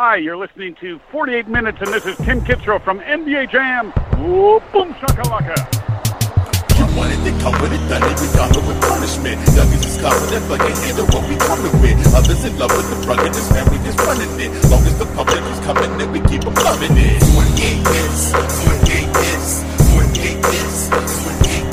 Hi, you're listening to 48 Minutes, and this is Tim Kitzrow from NBA Jam. Whoa, boom shakalaka. You wanted to come with it, done it, we got it with punishment. Youngest is confident, but can't handle what we coming with. Others in love with the drug and this family just running it. Long as the public is coming in, we keep them loving it. 28 minutes, 28 minutes, 28 minutes, 28 minutes,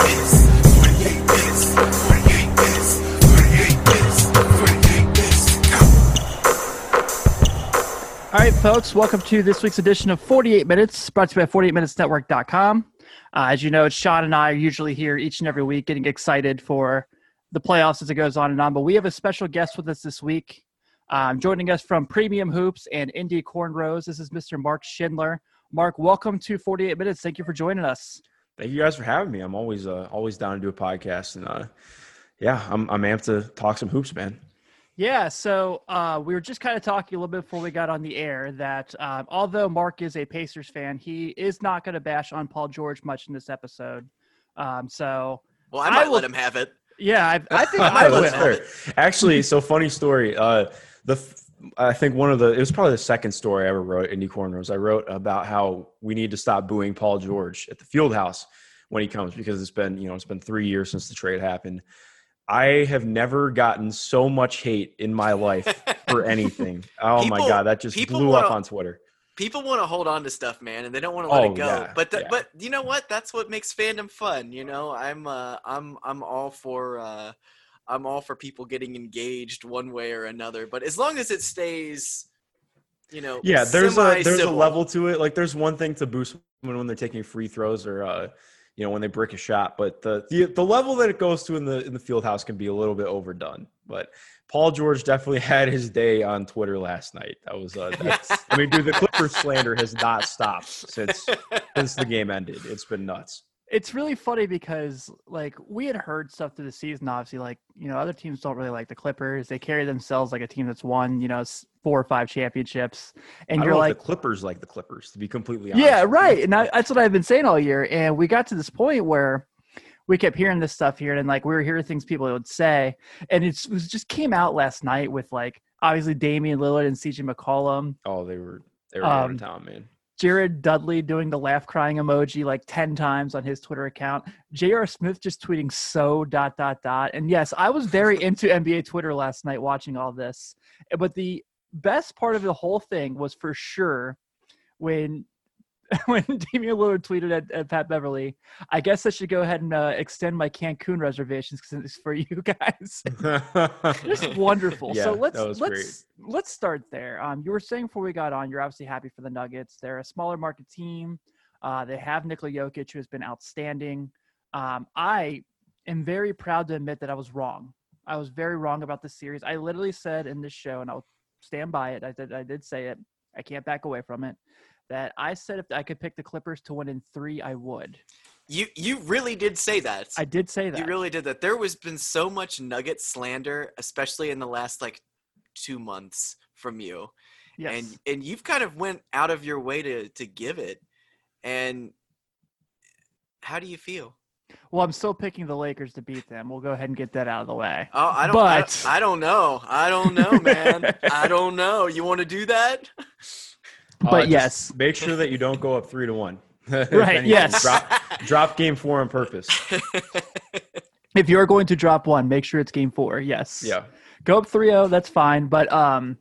right, folks, welcome to this week's edition of 48 Minutes, brought to you by 48minutesnetwork.com. Uh, as you know, Sean and I are usually here each and every week getting excited for the playoffs as it goes on and on, but we have a special guest with us this week. Um, joining us from Premium Hoops and Indy Cornrows, this is Mr. Mark Schindler. Mark, welcome to 48 Minutes. Thank you for joining us. Thank you guys for having me. I'm always uh, always down to do a podcast, and uh, yeah, I'm I'm amped to talk some hoops, man. Yeah, so uh, we were just kind of talking a little bit before we got on the air that um, although Mark is a Pacers fan, he is not going to bash on Paul George much in this episode. Um, so Well, I I might will- let him have it. yeah, I, I think I That's will. fair. Actually, so funny story. Uh, the f- I think one of the it was probably the second story I ever wrote in Indy Cornrows. I wrote about how we need to stop booing Paul George at the field house when he comes because it's been you know it's been three years since the trade happened. I have never gotten so much hate in my life for anything. Oh my god, that just people blew up wanna- on Twitter. People want to hold on to stuff, man, and they don't want to let Oh, it go. yeah, but th- yeah. but you know what? That's what makes fandom fun. You know, I'm uh, I'm I'm all for uh, I'm all for people getting engaged one way or another. But as long as it stays, you know, Yeah, there's a there's a level to it. Like there's one thing to boost when they're taking free throws or uh, you know when they break a shot, but the, the the level that it goes to in the in the field house can be a little bit overdone. But Paul George definitely had his day on Twitter last night. That was uh, I mean, dude, the Clippers slander has not stopped since since the game ended. It's been nuts. It's really funny because like we had heard stuff through the season. Obviously, like you know, other teams don't really like the Clippers. They carry themselves like a team that's won you know four or five championships, and I you're like, the Clippers like the Clippers, to be completely honest. Yeah, right. And I, that's what I've been saying all year. And we got to this point where we kept hearing this stuff here, and like we were hearing things people would say, and it's, it was just came out last night with like obviously Damian Lillard and CJ McCollum, Oh, they were they were out Um, of town, man. Jared Dudley doing the laugh crying emoji like ten times on his Twitter account, J.R. Smith just tweeting so dot dot dot. And yes, I was very into NBA Twitter last night watching all this, but the best part of the whole thing was for sure when when Damian Lillard tweeted at, at Pat Beverly, I guess I should go ahead and uh, extend my Cancun reservations because it's for you guys. Just wonderful. Yeah, so let's let's let's start there. Um, you were saying before we got on, you're obviously happy for the Nuggets. They're a smaller market team. Uh, they have Nikola Jokic, who has been outstanding. Um, I am very proud to admit that I was wrong. I was very wrong about this series. I literally said in this show, and I'll stand by it. I did. I did say it. I can't back away from it. That I said if I could pick the Clippers to win in three, I would. You you really did say that. I did say that. You really did that. There was been so much Nugget slander, especially in the last like two months from you. yes. and and you've kind of went out of your way to to give it and how do you feel well, I'm still picking the Lakers to beat them. We'll go ahead and get that out of the way. oh i don't I, But- I don't know i don't know man i don't know you want to do that Uh, But just yes. make sure that you don't go up three to one. Right, anything, yes. Drop, drop game four on purpose. If you're going to drop one, make sure it's game four. Yes. Yeah. Go up 3-0, that's fine. But um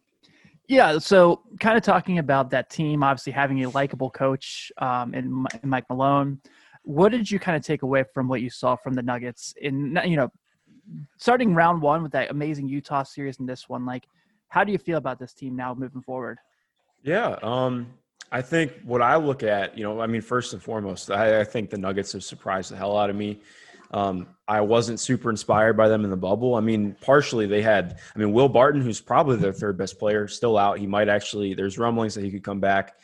yeah, so kind of talking about that team, obviously having a likable coach um, in, in Mike Malone. What did you kind of take away from what you saw from the Nuggets in you know starting round one with that amazing Utah series and this one? Like, how do you feel about this team now moving forward? Yeah. Um, I think what I look at, you know, I mean, first and foremost, I, I think the Nuggets have surprised the hell out of me. Um, I wasn't super inspired by them in the bubble. I mean, partially they had, I mean, Will Barton, who's probably their third best player, still out. He might actually, there's rumblings that he could come back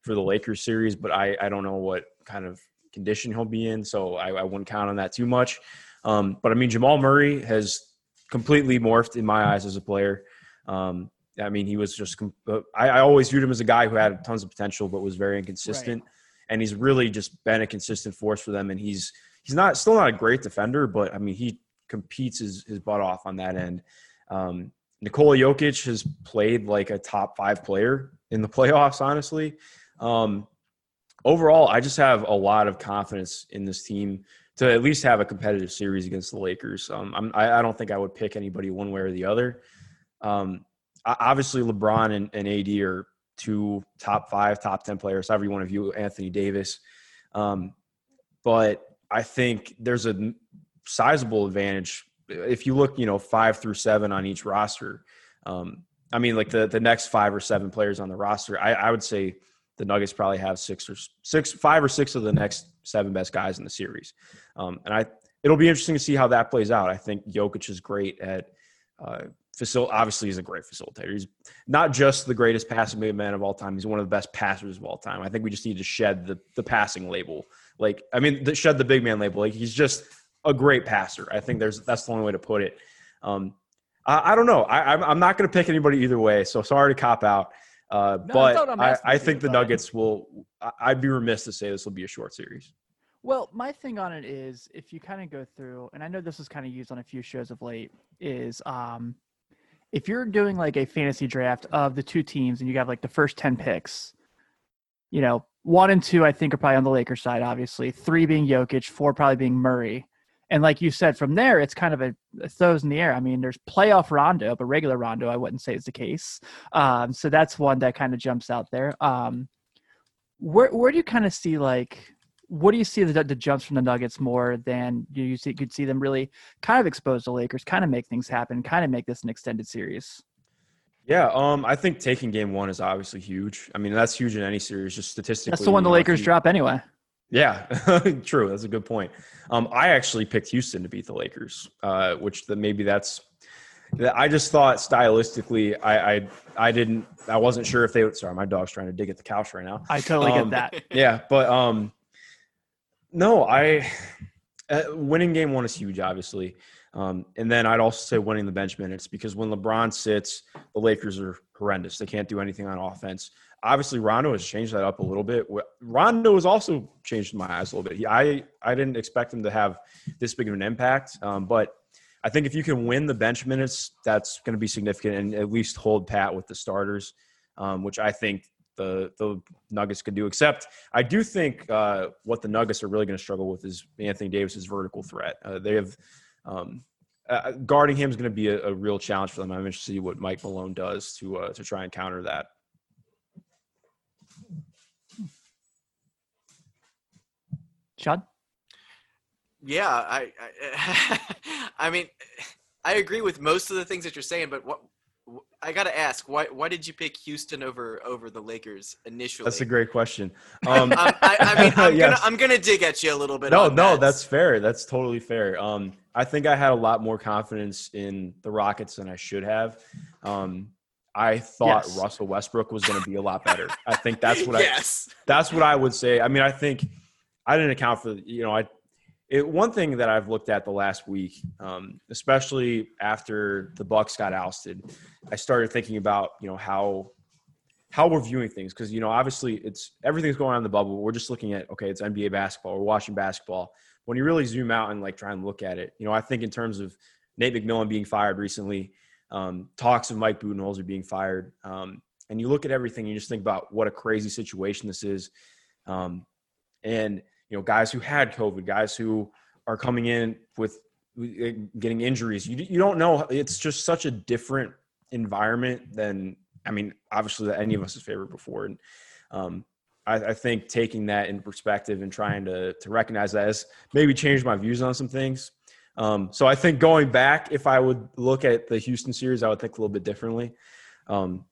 for the Lakers series, but I, I don't know what kind of condition he'll be in. So I, I wouldn't count on that too much. Um, but I mean, Jamal Murray has completely morphed in my eyes as a player. Um, I mean, he was just. uh, I, I always viewed him as a guy who had tons of potential, but was very inconsistent. And he's really just been a consistent force for them. And he's he's not still not a great defender, but I mean, he competes his his butt off on that end. Um, Nikola Jokic has played like a top five player in the playoffs. Honestly, um, overall, I just have a lot of confidence in this team to at least have a competitive series against the Lakers. Um, I'm, I, I don't think I would pick anybody one way or the other. Um, obviously, LeBron and, and, AD are two top five, top ten players. However you want to view Anthony Davis, um, but I think there's a sizable advantage if you look, you know, five through seven on each roster. Um, I mean, like the the next five or seven players on the roster, I, I would say the Nuggets probably have six or six, five or six of the next seven best guys in the series. Um, and I, it'll be interesting to see how that plays out. I think Jokic is great at uh, facil. Obviously, he's a great facilitator. He's not just the greatest passing man of all time. He's one of the best passers of all time. I think we just need to shed the the passing label. Like, I mean, the, shed the big man label. Like, he's just a great passer. I think there's that's the only way to put it. Um, I, I don't know. I, I'm not going to pick anybody either way. So sorry to cop out. Uh, no, but I, I, think the Nuggets will. I'd be remiss to say this will be a short series. Well, my thing on it is if you kind of go through, and I know this is kind of used on a few shows of late, is um, if you're doing like a fantasy draft of the two teams and you have like the first 10 picks, you know, one and two, I think, are probably on the Lakers side, obviously. Three being Jokic, four probably being Murray. And like you said, from there, it's kind of a, a throws in the air. I mean, there's playoff Rondo, but regular Rondo, I wouldn't say is the case. Um, so that's one that kind of jumps out there. Um, where where do you kind of see like what do you see the, the jumps from the Nuggets more than you see could see them really kind of expose the Lakers, kind of make things happen, kind of make this an extended series? Yeah, um, I think taking game one is obviously huge. I mean, that's huge in any series, just statistically. That's the one the Lakers drop anyway. Yeah, true. That's a good point. Um, I actually picked Houston to beat the Lakers, uh, which the, maybe that's. I just thought stylistically, I, I, I didn't, I wasn't sure if they would. Sorry, my dog's trying to dig at the couch right now. I totally um, get that. Yeah, but um, no, I uh, winning game one is huge, obviously. Um, and then I'd also say winning the bench minutes because when LeBron sits, the Lakers are horrendous. They can't do anything on offense obviously Rondo has changed that up a little bit. Rondo has also changed my eyes a little bit. He, I I didn't expect him to have this big of an impact, um, but I think if you can win the bench minutes, that's going to be significant, and at least hold pat with the starters, um, which I think the the Nuggets could do. Except I do think uh, what the Nuggets are really going to struggle with is Anthony Davis's vertical threat. Uh, they have. Um, uh, guarding him is going to be a, a, real challenge for them. I'm interested to see what Mike Malone does to uh, to try and counter that. Chad? Yeah, I, I, I mean, I agree with most of the things that you're saying, but what I got to ask, why why did you pick Houston over over the Lakers initially? That's a great question. Um, I, I, mean, I'm, yes. gonna, I'm gonna dig at you a little bit. No, no, that. that's fair. That's totally fair. Um, I think I had a lot more confidence in the Rockets than I should have. Um, I thought yes. Russell Westbrook was going to be a lot better. I think that's what yes. I that's what I would say. I mean, I think I didn't account for you know I it, one thing that I've looked at the last week, um, especially after the Bucks got ousted, I started thinking about you know how how we're viewing things because you know obviously it's everything's going on in the bubble. We're just looking at okay, it's NBA basketball. We're watching basketball. When you really zoom out and like try and look at it, you know, I think in terms of Nate McMillan being fired recently, um, talks of Mike Budenholzer being fired, um, and you look at everything, you just think about what a crazy situation this is, um, and you know, guys who had COVID, guys who are coming in with eh, getting injuries. You you don't know. It's just such a different environment than I mean, obviously that any of us has favored before. And um, I, I, think taking that in perspective and trying to to recognize that has maybe changed my views on some things. Um, so I think going back, if I would look at the Houston series, I would think a little bit differently. Um,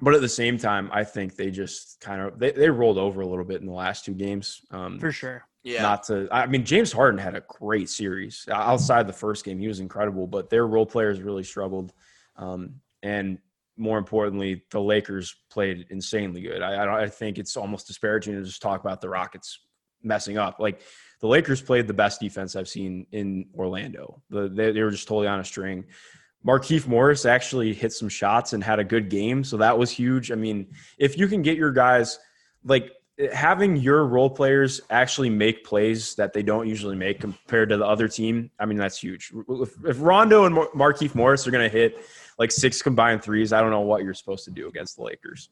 but at the same time, I think they just kind of they, they rolled over a little bit in the last two games. Um, For sure. Yeah. Not to I mean James Harden had a great series. Outside the first game, he was incredible, but their role players really struggled. Um, and more importantly, the Lakers played insanely good. I, I think it's almost disparaging to just talk about the Rockets messing up. Like the Lakers played the best defense I've seen in Orlando. The, they, they were just totally on a string. Markieff Morris actually hit some shots and had a good game, so that was huge. I mean, if you can get your guys like having your role players actually make plays that they don't usually make compared to the other team, I mean that's huge. If, if Rondo and Mar- Markieff Morris are going to hit like six combined threes, I don't know what you're supposed to do against the Lakers.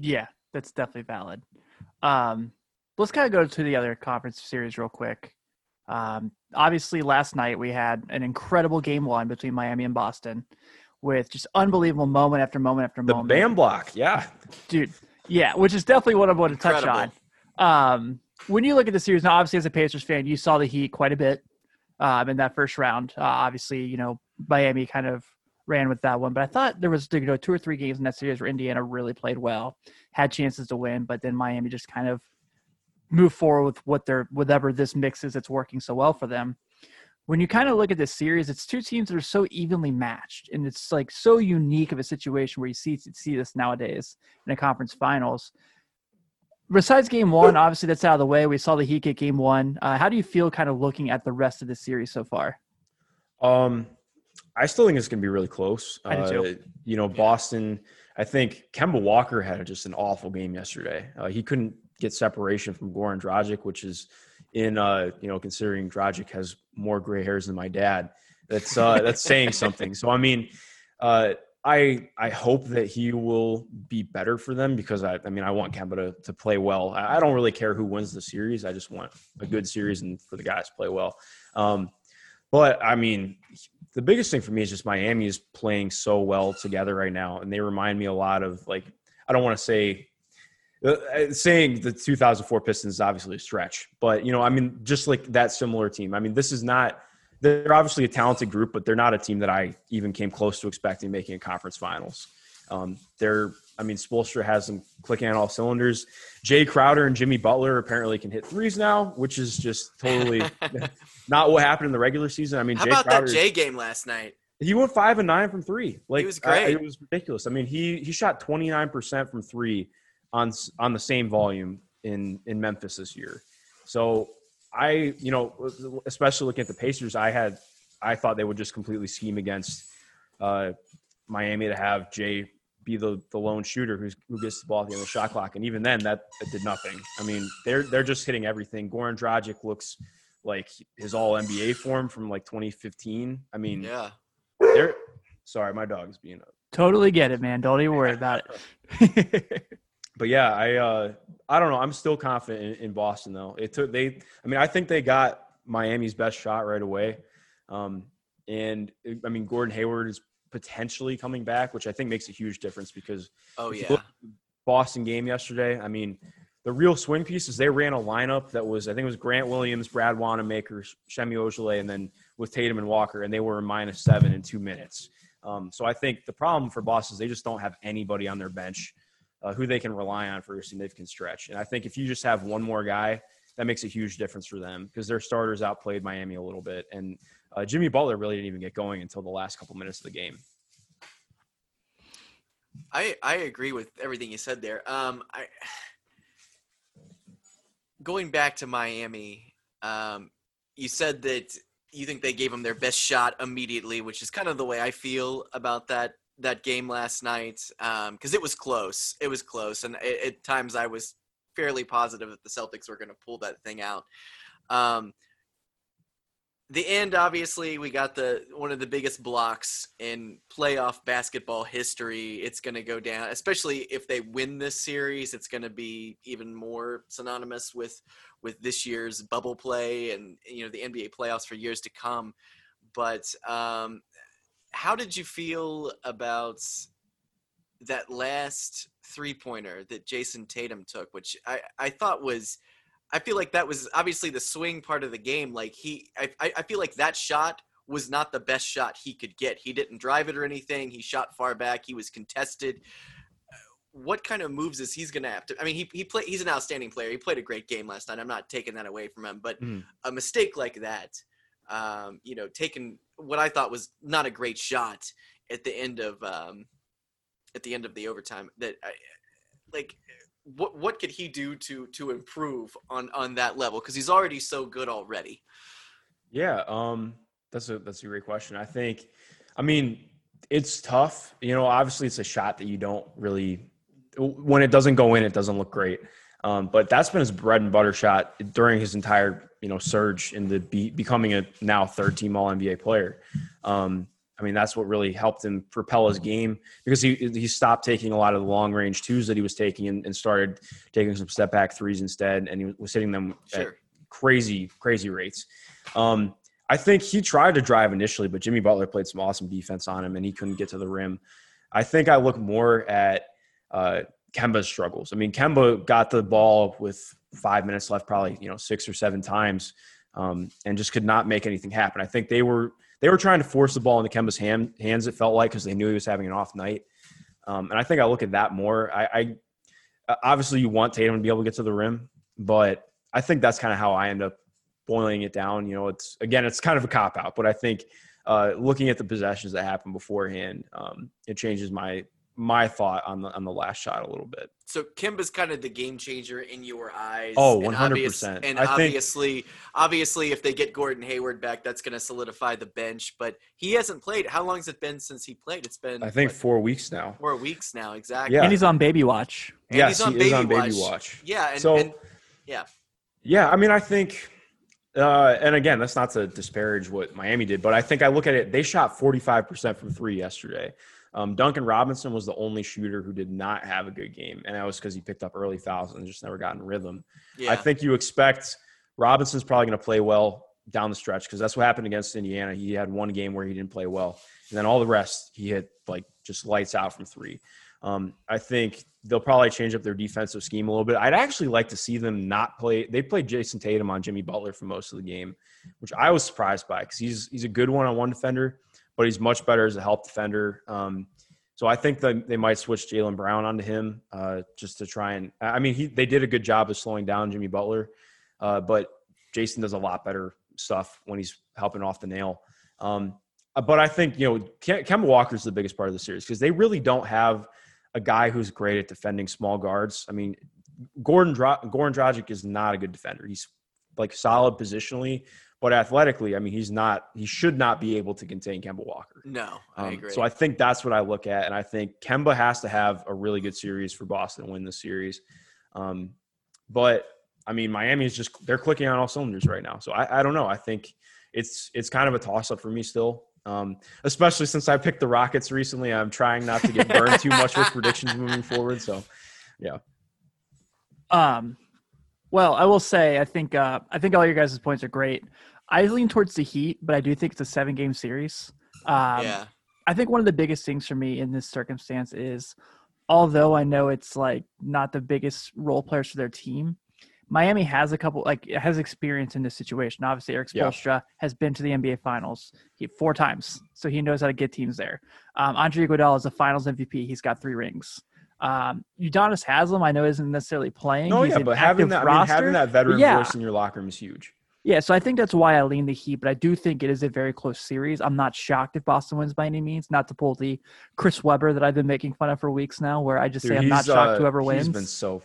Yeah, that's definitely valid. Um, let's kind of go to the other conference series real quick. Um, obviously, last night we had an incredible game one between Miami and Boston, with just unbelievable moment after moment after The moment. Bam block, yeah. dude. Yeah, which is definitely what I want to touch on. Um, when you look at the series now, obviously as a Pacers fan, you saw the Heat quite a bit um, in that first round. Uh, obviously, you know Miami kind of ran with that one, but I thought there was you know two or three games in that series where Indiana really played well, had chances to win, but then Miami just kind of moved forward with what they're whatever this mix is that's working so well for them. When you kind of look at this series, it's two teams that are so evenly matched, and it's like so unique of a situation where you see see this nowadays in a conference finals. Besides game one, obviously that's out of the way. We saw the Heat get game one. Uh, how do you feel kind of looking at the rest of the series so far? Um, I still think it's going to be really close. I do too. Uh, you know, Boston. I think Kemba Walker had just an awful game yesterday. Uh, he couldn't get separation from Goran Dragic, which is in uh, you know considering Dragic has more gray hairs than my dad. That's uh, that's saying something. So I mean, uh, I I hope that he will be better for them because I I mean I want Kemba to, to play well. I, don't really care who wins the series. I just want a good series and for the guys to play well. Um, but I mean, the biggest thing for me is just Miami is playing so well together right now, and they remind me a lot of like I don't want to say saying the 2004 Pistons is obviously a stretch, but you know, I mean, just like that similar team. I mean, this is not. They're obviously a talented group, but they're not a team that I even came close to expecting making a conference finals. Um, they're, I mean, Spoelstra has them clicking on all cylinders. Jay Crowder and Jimmy Butler apparently can hit threes now, which is just totally not what happened in the regular season. I mean, How Jay about Crowder, that Jay game last night? he went five and nine from three. Like was I- great. it was ridiculous. I mean, he he shot twenty nine percent from three on on the same volume in in Memphis this year. So I, you know, especially looking at the Pacers, I had I thought they would just completely scheme against uh, Miami to have Jay be the the lone shooter who's who gets the ball at the end of the shot clock, and even then that, that did nothing. I mean, they're they're just hitting everything. Goran Dragic looks like his All NBA form from like 2015. I mean, Yeah. they're sorry, my dog's being up. Totally get it, man. Don't even worry about it. But yeah, I uh I don't know. I'm still confident in, in Boston though. It took they I mean, I think they got Miami's best shot right away. Um and I mean Gordon Hayward is potentially coming back, which I think makes a huge difference because Oh yeah. Boston game yesterday, I mean, the real swing piece is they ran a lineup that was I think it was Grant Williams, Brad Wanamaker, Semi Ojeleye, and then with Tatum and Walker, and they were minus seven in two minutes. Um, so I think the problem for Boston is they just don't have anybody on their bench uh, who they can rely on for a significant stretch. And I think if you just have one more guy, that makes a huge difference for them because their starters outplayed Miami a little bit, and uh, Jimmy Butler really didn't even get going until the last couple minutes of the game. I I agree with everything you said there. Um, I going back to Miami. Um, you said that you think they gave them their best shot immediately, which is kind of the way I feel about that that game last night. Because it was close. It was close, and at, at times I was fairly positive that the Celtics were going to pull that thing out. Um, the end obviously we got the one of the biggest blocks in playoff basketball history it's going to go down especially if they win this series it's going to be even more synonymous with with this year's bubble play and you know the nba playoffs for years to come but um how did you feel about that last three pointer that jayson tatum took which i i thought was I feel like that was obviously the swing part of the game. Like he, I, I I feel like that shot was not the best shot he could get. He didn't drive it or anything. He shot far back. He was contested. What kind of moves is he's going to have to? I mean, he he play, He's an outstanding player. He played a great game last night. I'm not taking that away from him. But Mm. a mistake like that, um, you know, taking what I thought was not a great shot at the end of um, at the end of the overtime. That I, like what what could he do to to improve on on that level because he's already so good already Yeah, um, that's a that's a great question. I think, I mean, it's tough. You know, obviously, it's a shot that you don't really. When it doesn't go in, it doesn't look great. Um, but that's been his bread and butter shot during his entire you know surge into be, becoming a now third team All NBA player. Um, I mean, that's what really helped him propel his game because he he stopped taking a lot of the long range twos that he was taking and, and started taking some step back threes instead, and he was hitting them at crazy crazy rates. Um, I think he tried to drive initially, but Jimmy Butler played some awesome defense on him, and he couldn't get to the rim. I think I look more at uh, Kemba's struggles. I mean, Kemba got the ball with five minutes left, probably you know six or seven times, um, and just could not make anything happen. I think they were they were trying to force the ball into Kemba's hand, hands. It felt like because they knew he was having an off night, um, and I think I look at that more. I, I uh, obviously you want Tatum to be able to get to the rim, but I think that's kind of how I end up boiling it down. You know, it's again, it's kind of a cop out, but I think uh, looking at the possessions that happened beforehand, um, it changes my my thought on the on the last shot a little bit. So Kemba's kind of the game changer in your eyes. Oh, 100%. And I think- obviously, obviously, if they get Gordon Hayward back, that's going to solidify the bench. But he hasn't played. How long has it been since he played? It's been I think what, four weeks now. four weeks now, exactly. Yeah. And he's on baby watch. And yes, he's on he baby, is on baby watch. watch. Yeah, and, So- and yeah, Yeah, I mean, I think, uh, and again, that's not to disparage what Miami did, but I think I look at it. They shot forty five percent from three yesterday. Um, Duncan Robinson was the only shooter who did not have a good game, and that was because he picked up early fouls and just never got in rhythm. yeah. I think you expect Robinson's probably going to play well down the stretch because that's what happened against Indiana. He had one game where he didn't play well, and then all the rest he hit like just lights out from three. Um, I think they'll probably change up their defensive scheme a little bit. I'd actually like to see them not play. They played Jayson Tatum on Jimmy Butler for most of the game, which I was surprised by because he's he's a good one-on-one defender, but he's much better as a help defender. Um, so I think that they might switch Jaylen Brown onto him uh, just to try and. I mean, he they did a good job of slowing down Jimmy Butler, uh, but Jayson does a lot better stuff when he's helping off the nail. Um, uh, but I think you know Kem- Kemba Walker is the biggest part of the series because they really don't have a guy who's great at defending small guards. I mean, Goran Dra- Dragic is not a good defender. He's like solid positionally, but athletically, I mean, he's not. He should not be able to contain Kemba Walker. no, I Um, agree. So I think that's what I look at, and I think Kemba has to have a really good series for Boston to win this series. Um, but I mean, Miami is just they're clicking on all cylinders right now. So I, I don't know. I think it's it's kind of a toss up for me still. Um, especially since I picked the Rockets recently, I'm trying not to get burned too much with predictions moving forward. So yeah. Um, well, I will say I think uh, I think all your guys' points are great. I lean towards the Heat, but I do think it's a seven game series. Um, yeah, I think one of the biggest things for me in this circumstance is, although I know it's like not the biggest role players for their team, Miami has a couple like has experience in this situation. Obviously, Eric Yeah. Spoelstra has been to the NBA Finals he, four times, so he knows how to get teams there. Um, Andre Iguodala is a Finals MVP. He's got three rings. Um, Udonis Haslem, I know, isn't necessarily playing. no, He's yeah, but having active that, I mean, having that veteran yeah. voice in your locker room is huge. Yeah, so I think that's why I lean the Heat, but I do think it is a very close series. I'm not shocked if Boston wins by any means. Not to pull the Chris Webber that I've been making fun of for weeks now, where I just Dude, say I'm not shocked uh, whoever wins. He's been so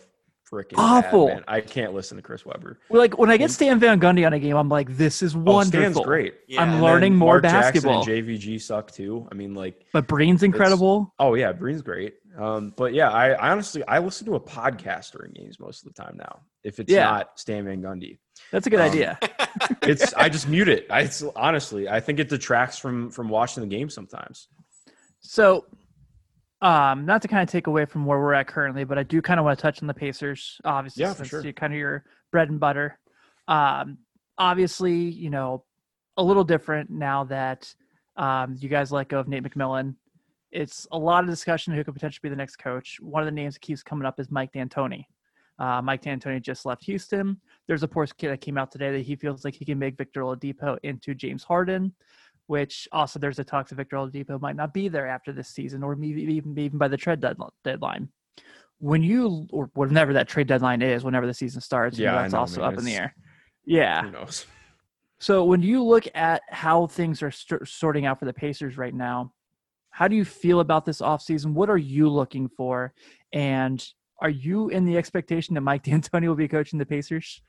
freaking Awful. Bad, man. I can't listen to Chris Webber. Well, like when I get Stan Van Gundy on a game, I'm like, this is Oh, wonderful. Stan's great. yeah. I'm And learning more Mark Jackson basketball. and JVG suck too. I mean, like, But Breen's incredible. oh yeah, Breen's great. Um, but yeah, I, I honestly I listen to a podcast during games most of the time now. If it's Yeah. not Stan Van Gundy, That's a good um, idea. it's I just mute it. I honestly I think it detracts from from watching the game sometimes. So, um, not to kind of take away from where we're at currently, but I do kind of want to touch on the Pacers, obviously, Yeah, since sure. you're kind of your bread and butter. Um, obviously, you know, a little different now that um, you guys let go of Nate McMillan. It's a lot of discussion who could potentially be the next coach. One of the names that keeps coming up is Mike D'Antoni. Uh, Mike D'Antoni just left Houston. There's a post that came out today that he feels like he can make Victor Oladipo into James Harden which also there's a talk that Victor Oladipo might not be there after this season, or maybe even even by the trade deadline. When you or whenever that trade deadline is, whenever the season starts, Yeah, that's know, also up in the air. Yeah. Who knows? So when you look at how things are st- sorting out for the Pacers right now, how do you feel about this offseason? What are you looking for? And are you in the expectation that Mike D'Antoni will be coaching the Pacers?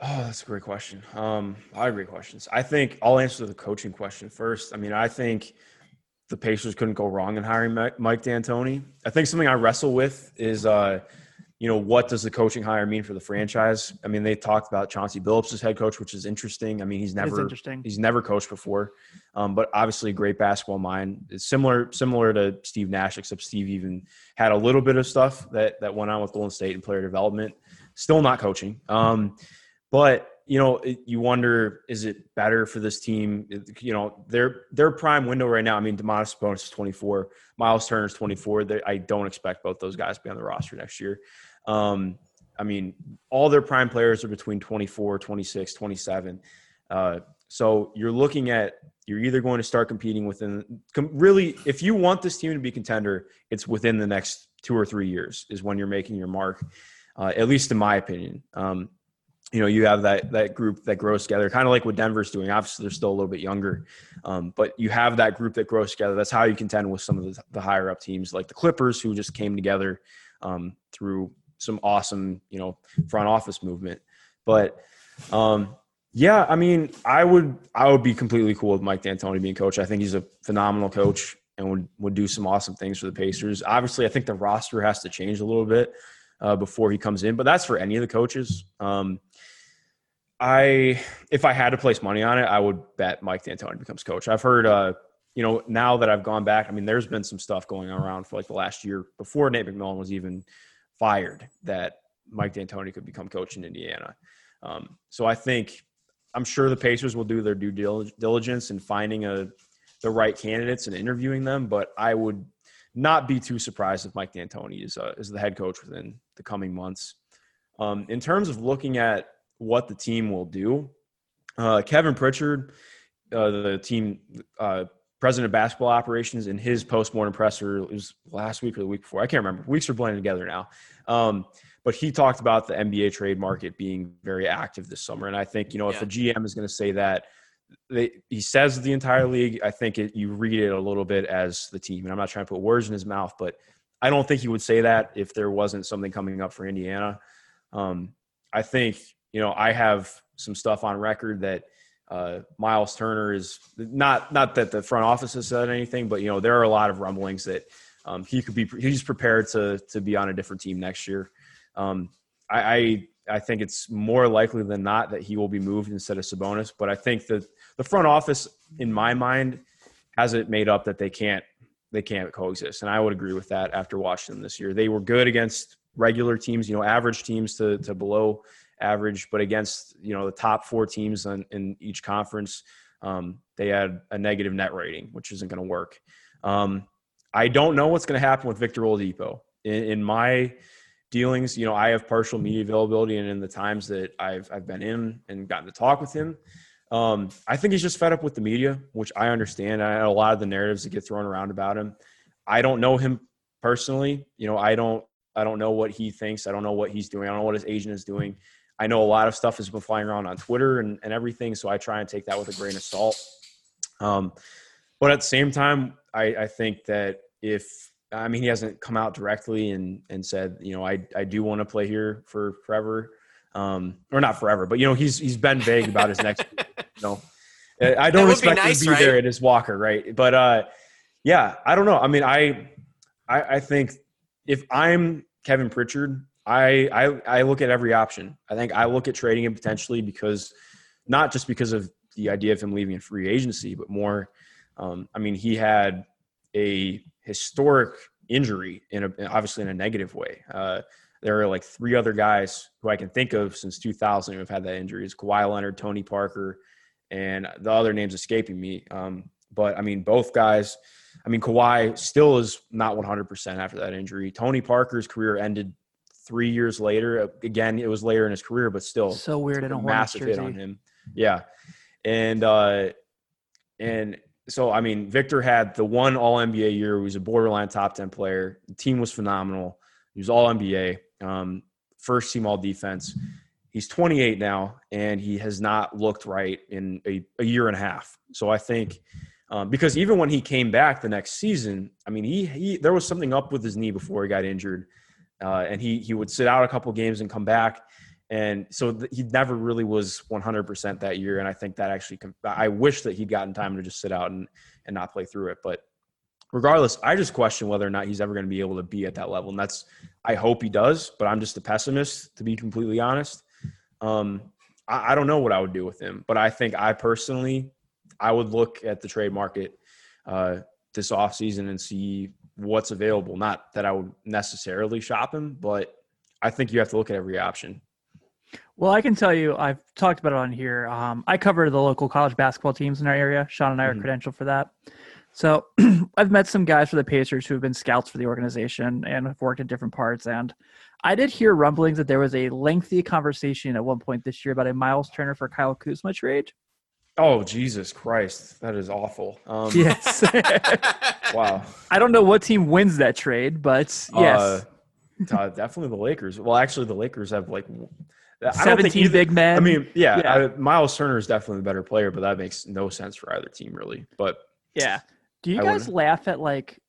Oh, that's a great question. Um, a lot great questions. I think I'll answer the coaching question first. I mean, I think the Pacers couldn't go wrong in hiring Mike D'Antoni. I think something I wrestle with is uh, you know, what does the coaching hire mean for the franchise? I mean, they talked about Chauncey Billups as head coach, which is interesting. I mean, he's never interesting. he's never coached before, um, but obviously a great basketball mind. It's similar similar to Steve Nash, except Steve even had a little bit of stuff that that went on with Golden State and player development. Still not coaching, um, but you know, it, you wonder is it better for this team? It- You know, their their prime window right now. I mean, Domantas Sabonis is 24, Miles Turner is 24. I don't expect both those guys to be on the roster next year. Um, I mean, all their prime players are between 24, 26, 27. Uh, so you're looking at you're either going to start competing within com- really if you want this team to be contender, it's within the next two or three years is when you're making your mark. Uh, at least in my opinion. Um, you know, you have that that group that grows together, kind of like what Denver's doing. Obviously, they're still a little bit younger, um, but you have that group that grows together. That's how you contend with some of the, the higher up teams, like the Clippers, who just came together um, through some awesome, you know, front office movement. But um, yeah, I mean, I would I would be completely cool with Mike D'Antoni being coach. I think he's a phenomenal coach and would would do some awesome things for the Pacers. Obviously, I think the roster has to change a little bit uh, before he comes in, but that's for any of the coaches. Um, I if I had to place money on it, I would bet Mike D'Antoni becomes coach. I've heard, uh, you know, now that I've gone back, I mean, there's been some stuff going on around for like the last year before Nate McMillan was even fired that Mike D'Antoni could become coach in Indiana. Um, so I think I'm sure the Pacers will do their due diligence in finding a the right candidates and interviewing them, but I would not be too surprised if Mike D'Antoni is uh, is the head coach within the coming months. Um, in terms of looking at what the team will do, uh, Kevin Pritchard, uh, the team uh, president of basketball operations, in his postmortem presser, it was last week or the week before, I can't remember. Weeks are blending together now. Um, but he talked about the NBA trade market being very active this summer, and I think you know if Yeah. the GM is going to say that. They, he says the entire league. I think it, you read it a little bit as the team, and I'm not trying to put words in his mouth, but I don't think he would say that if there wasn't something coming up for Indiana. Um, I think you know I have some stuff on record that uh, Miles Turner is not not that the front office has said anything, but you know there are a lot of rumblings that um, he could be he's prepared to to be on a different team next year. Um, I, I I think it's more likely than not that he will be moved instead of Sabonis, but I think that the front office, in my mind, has it made up that they can't they can't coexist, and I would agree with that after watching them this year. They were good against regular teams, you know, average teams to to below average, but against you know the top four teams in, in each conference, um, they had a negative net rating, which isn't going to work. Um, I don't know what's going to happen with Victor Oladipo. In, in my dealings, you know, I have partial media availability, and in the times that I've I've been in and gotten to talk with him, um, I think he's just fed up with the media, which I understand. I know a lot of the narratives that get thrown around about him. I don't know him personally. You know, I don't I don't know what he thinks. I don't know what he's doing. I don't know what his agent is doing. I know a lot of stuff has been flying around on Twitter and, and everything, so I try and take that with a grain of salt. Um, but at the same time, I, I think that if I mean he hasn't come out directly and and said you know I I do want to play here for forever, um, or not forever, but you know he's he's been vague about his next. You know, I don't expect him to be right? there at his Walker, right? But uh, yeah, I don't know. I mean, I I, I think if I'm Kevin Pritchard, I, I I look at every option. I think I look at trading him potentially because not just because of the idea of him leaving in free agency, but more. Um, I mean, he had a historic injury in a, obviously in a negative way. Uh, there are like three other guys who I can think of since 2000 who have had that injury. It's Kawhi Leonard, Tony Parker, and the other names escaping me. Um, but I mean, both guys. I mean, Kawhi still is not 100% after that injury. Tony Parker's career ended three years later. Again, it was later in his career, but still So weird a a massive hit on him. Yeah, and uh, and so I mean, Victor had the one All NBA year. He was a borderline top ten player. The team was phenomenal. He was All NBA, um, first team All Defense. He's 28 now, and he has not looked right in a, a year and a half. So I think. Um, because even when he came back the next season, I mean, he, he there was something up with his knee before he got injured, uh, and he he would sit out a couple games and come back, and so th- he never really was 100% that year. And I think that actually, com- I wish that he'd gotten time to just sit out and, and not play through it. But regardless, I just question whether or not he's ever going to be able to be at that level. And that's, I hope he does, but I'm just a pessimist to be completely honest. Um, I, I don't know what I would do with him, but I think I personally, I would look at the trade market uh, this offseason and see what's available. Not that I would necessarily shop him, but I think you have to look at every option. Well, I can tell you, I've talked about it on here. Um, I cover the local college basketball teams in our area. Sean and I are Mhm. credentialed for that. So I've met some guys for the Pacers who have been scouts for the organization and have worked in different parts. And I did hear rumblings that there was a lengthy conversation at one point this year about a Miles Turner for Kyle Kuzma trade. Oh, Jesus Christ. That is awful. Um, Yes. Wow. I don't know what team wins that trade, but yes. Uh, uh, definitely the Lakers. Well, actually, the Lakers have like I 17 either- big men. I mean, yeah, Yeah. I, Miles Turner is definitely the better player, but that makes no sense for either team, really. But Yeah. Do you I guys wouldn't- laugh at like?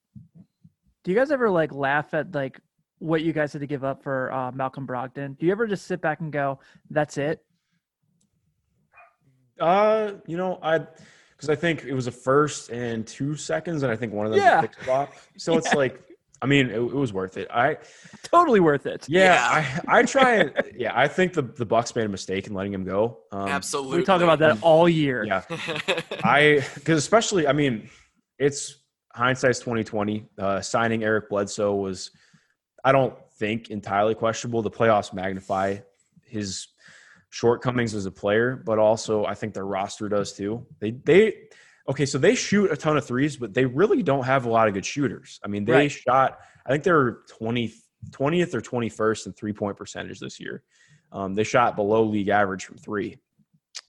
Do you guys ever like laugh at like what you guys had to give up for uh, Malcolm Brogdon? Do you ever just sit back and go, "That's it"? Uh, you know, I because I think it was a first and two seconds, and I think one of them Yeah. was a pick swap. So it's like, I mean, it, it was worth it. I Totally worth it. yeah, I I try and yeah, I think the the Bucks made a mistake in letting him go. Um, Absolutely. We talk about that all year. Yeah, I because especially I mean, it's hindsight's twenty twenty. Uh, signing Eric Bledsoe was, I don't think entirely questionable. The playoffs magnify his shortcomings as a player, but also I think their roster does too. They they okay, so they shoot a ton of threes, but they really don't have a lot of good shooters. I mean, they Right. shot I think they're 20, 20th or 21st in three point percentage this year. Um, they shot below league average from three.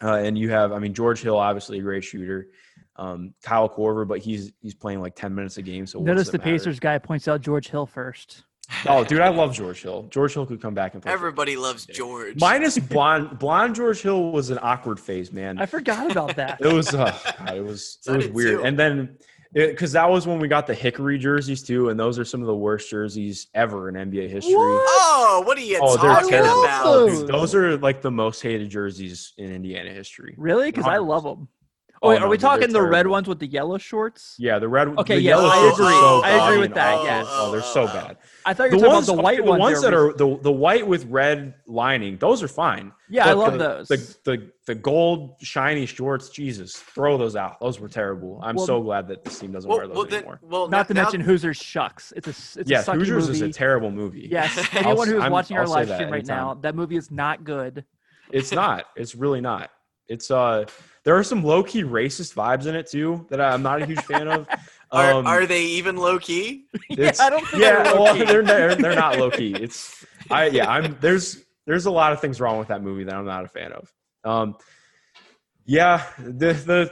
Uh, and you have, I mean, George Hill, obviously a great shooter. Um, Kyle Korver, but he's he's playing like 10 minutes a game. So Notice the matter? Pacers guy points out George Hill first. Oh, dude, I love George Hill. George Hill could come back and play. Everybody loves George. Minus blonde, blonde George Hill was an awkward phase, man. I forgot about that. It was, uh, God, it was, So it was weird. too. And then, because that was when we got the Hickory jerseys too, and those are some of the worst jerseys ever in NBA history. oh, what are you Oh, talking about? those. Dude, those are like the most hated jerseys in Indiana history. Really? Because I 100%. love them. Oh, Oh, wait, no, are we talking the red ones with the yellow shorts? Yeah, the red. Okay, the yes, yellow I shirts are agree. so I agree with that, awful. yes. Oh, they're so bad. I thought you The were talking ones, about the white okay, the ones. ones that are the, the white with red lining, those are fine. Yeah, I love the, those. The, the the gold shiny shorts, Jesus, throw those out. Those were terrible. I'm Well- so glad that this team doesn't Well, wear those well, then, anymore. well, Not to now- mention Hoosiers shucks. It's a it's yeah, a sucky Hoosiers movie. is a terrible movie. Yes, I'll- anyone who's I'm- watching our I'll live stream right now, that movie is not good. It's not. It's really not. It's uh, there are some low key racist vibes in it too that I'm not a huge fan of. Are, Um, are they even low key? It's, I don't think yeah, they're well, low-key. they're, they're they're not low key. It's I yeah, I'm there's there's a lot of things wrong with that movie that I'm not a fan of. Um, yeah, the the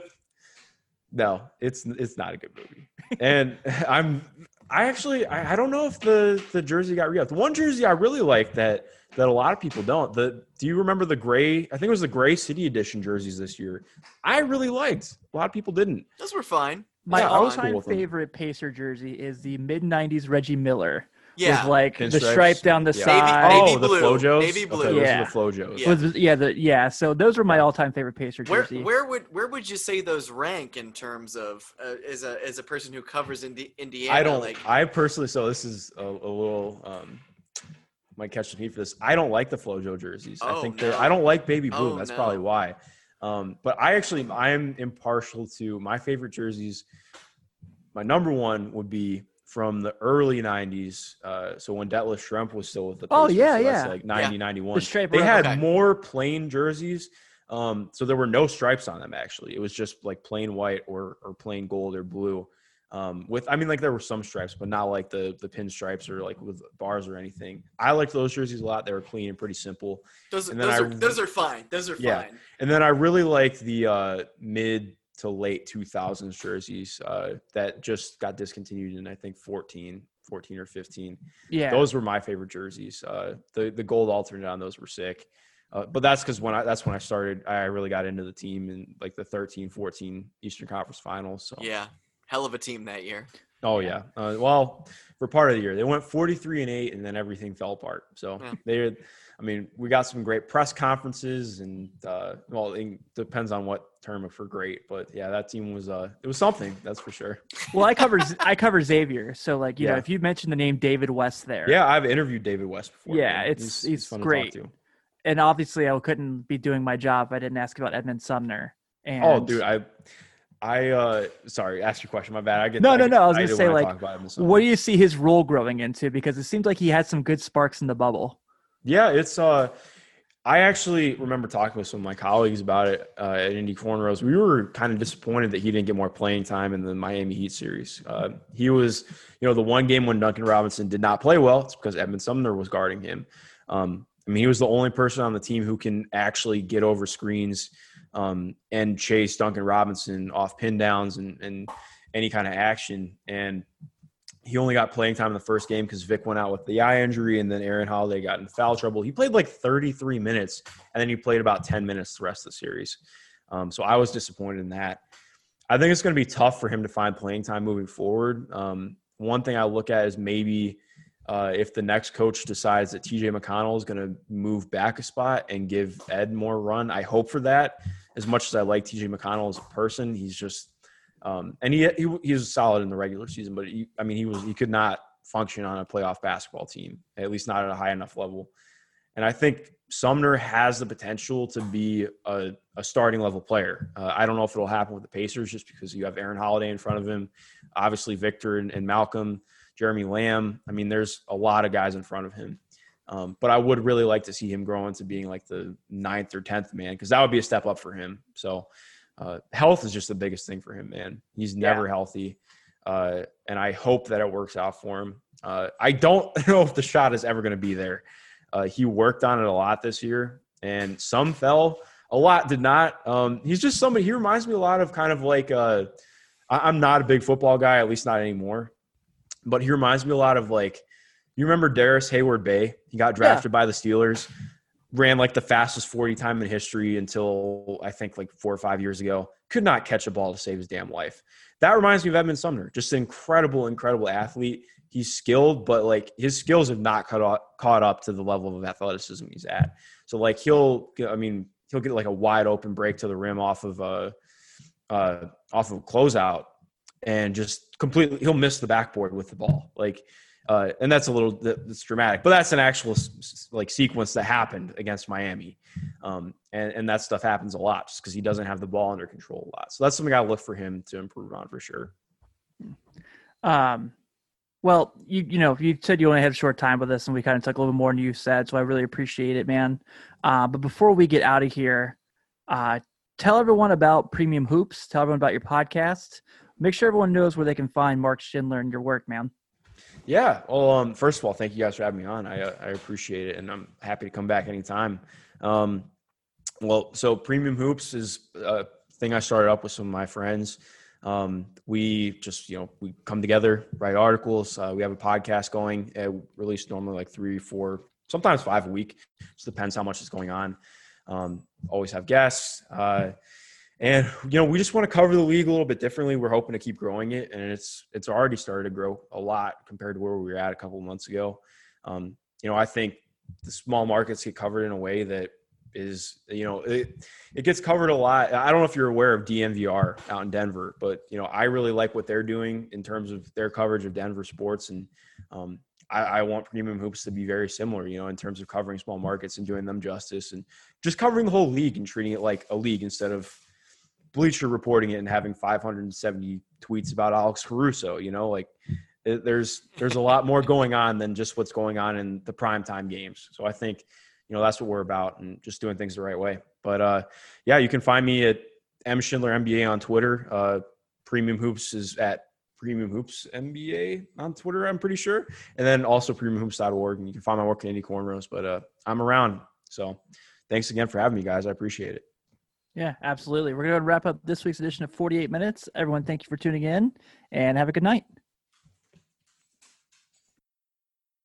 no, it's it's not a good movie, and I'm I actually I, I don't know if the the jersey got re-upped. One jersey I really like that that a lot of people don't. The do you remember the gray? I think it was the gray city edition jerseys this year. I really liked. A lot of people didn't. Those were fine. My Yeah, all-time cool favorite Pacer jersey is the mid '90s Reggie Miller Yeah. with like the Pinstripes. stripe down the Yeah. side. Baby oh, the blue. Flojos. Baby blue. Okay, those Yeah. are the Flojos. Yeah. Was- yeah, the yeah. So those were my all-time favorite Pacer Where jersey. where would where would you say those rank in terms of uh, as a as a person who covers Indi- Indiana? I don't. like. I personally. So this is a, a little. Um, might catch some heat for this. I don't like the FloJo jerseys. I Oh, think they're. I don't like baby blue. Oh, that's no. probably why. Um, but I actually I am impartial to my favorite jerseys. My number one would be from the early '90s. Uh, so when Detlef Schrempf was still with the Oh, yeah, so yeah. like 90, 91. The stripe They around- had okay. more plain jerseys. Um, so there were no stripes on them actually. It was just like plain white or or plain gold or blue. Um, with I mean like there were some stripes, but not like the the pinstripes or like with bars or anything. I liked those jerseys a lot. They were clean and pretty simple. those those I- are those are fine. Those are Yeah. fine. And then I really liked the uh, mid to late 2000s jerseys uh, that just got discontinued in I think 14, 14 or 15. yeah, Those were my favorite jerseys. Uh, the the gold alternate on those were sick. Uh, but that's because when I that's when I started. I really got into the team in like the 13, 14 Eastern Conference Finals. So Yeah. Hell of a team that year. Oh yeah. Uh, well, for part of the year, they went 43 and eight, and then everything fell apart. So Yeah. they, I mean, we got some great press conferences, and uh, well, it depends on what term for great, but yeah, that team was uh, it was something that's for sure. Well, I cover I cover Xavier, so like you know, if you mentioned the name David West there, Yeah, I've interviewed David West before. Yeah, man. it's- he's great. to. and obviously I couldn't be doing my job if I didn't ask about Edmond Sumner. And Oh, dude, I, I, uh, sorry, ask your question. My bad. I get No, no, no, I was gonna say, like, talk about him and what do you see his role growing into? Because it seems like he had some good sparks in the bubble. Yeah, it's uh I actually remember talking with some of my colleagues about it uh, at Indy Cornrows. We were kind of disappointed that he didn't get more playing time in the Miami Heat series. Uh, he was, you know, the one game when Duncan Robinson did not play well. It's because Edmond Sumner was guarding him. Um, I mean, he was the only person on the team who can actually get over screens um, and chase Duncan Robinson off pin downs and, and any kind of action. And he only got playing time in the first game because Vic went out with the eye injury, and then Aaron Holiday got in foul trouble. He played like 33 minutes, and then he played about 10 minutes the rest of the series. Um, so I was disappointed in that. I think it's going to be tough for him to find playing time moving forward. Um, one thing I look at is maybe uh, if the next coach decides that TJ McConnell is going to move back a spot and give Ed more run. I hope for that. As much as I like TJ McConnell as a person, he's just um, and he, he he was solid in the regular season, but he, I mean he was he could not function on a playoff basketball team, at least not at a high enough level. And I think Sumner has the potential to be a, a starting level player. Uh, I don't know if it'll happen with the Pacers just because you have Aaron Holiday in front of him, obviously Victor and, and Malcolm, Jeremy Lamb. I mean, there's a lot of guys in front of him. Um, but I would really like to see him grow into being like the ninth or tenth man because that would be a step up for him. So uh, health is just the biggest thing for him, man. He's never healthy, uh, and I hope that it works out for him. Uh, I don't know if the shot is ever going to be there. Uh, he worked on it a lot this year, and some fell, a lot did not. Um, he's just somebody. He reminds me a lot of kind of like. Uh, I, I'm not a big football guy, at least not anymore, but he reminds me a lot of like. You remember Darrius Heyward-Bey? He got drafted by the Steelers ran like the fastest 40 time in history until I think like four or five years ago. Could not catch a ball to save his damn life. That reminds me of Edmond Sumner, just an incredible, incredible athlete. He's skilled, but like his skills have not caught up, caught up to the level of athleticism he's at. So like he'll, I mean, he'll get like a wide open break to the rim off of a, uh, off of a closeout, and just completely he'll miss the backboard with the ball. Like uh, and that's a little that's dramatic, but that's an actual like sequence that happened against Miami, um, and and that stuff happens a lot just because he doesn't have the ball under control a lot. So that's something I look for him to improve on for sure. Um, well, you you know you said you only had a short time with us, and we kind of took a little more than you said, so I really appreciate it, man. Uh, but before we get out of here, uh, tell everyone about Premium Hoops. Tell everyone about your podcast. Make sure everyone knows where they can find Mark Schindler and your work, man. Yeah. Well, um, first of all, thank you guys for having me on. I uh, I appreciate it, and I'm happy to come back anytime. Um, well, so Premium Hoops is a thing I started up with some of my friends. Um, we just you know we come together, write articles. Uh, we have a podcast going. Uh, release normally like three, four, sometimes five a week. Just depends how much is going on. Um, always have guests. Uh, and you know, we just want to cover the league a little bit differently. We're hoping to keep growing it, and it's it's already started to grow a lot compared to where we were at a couple months ago. Um, you know, I think the small markets get covered in a way that is, you know, it, it gets covered a lot. I don't know if you're aware of DNVR out in Denver, but you know, I really like what they're doing in terms of their coverage of Denver sports, and um, I, I want Premium Hoops to be very similar, you know, in terms of covering small markets and doing them justice, and just covering the whole league and treating it like a league instead of Bleacher reporting it and having 570 tweets about Alex Caruso. You know, like it, there's there's a lot more going on than just what's going on in the primetime games. So I think you know that's what we're about and just doing things the right way. But uh, yeah, you can find me at M Schindler NBA on Twitter. Uh, Premium Hoops is at Premium Hoops NBA on Twitter, I'm pretty sure, and then also premiumhoops.org. And you can find my work at Indy Cornrows. But uh, I'm around. So thanks again for having me, guys. I appreciate it. Yeah, absolutely. We're going to wrap up this week's edition of 48 Minutes. Everyone, thank you for tuning in and have a good night.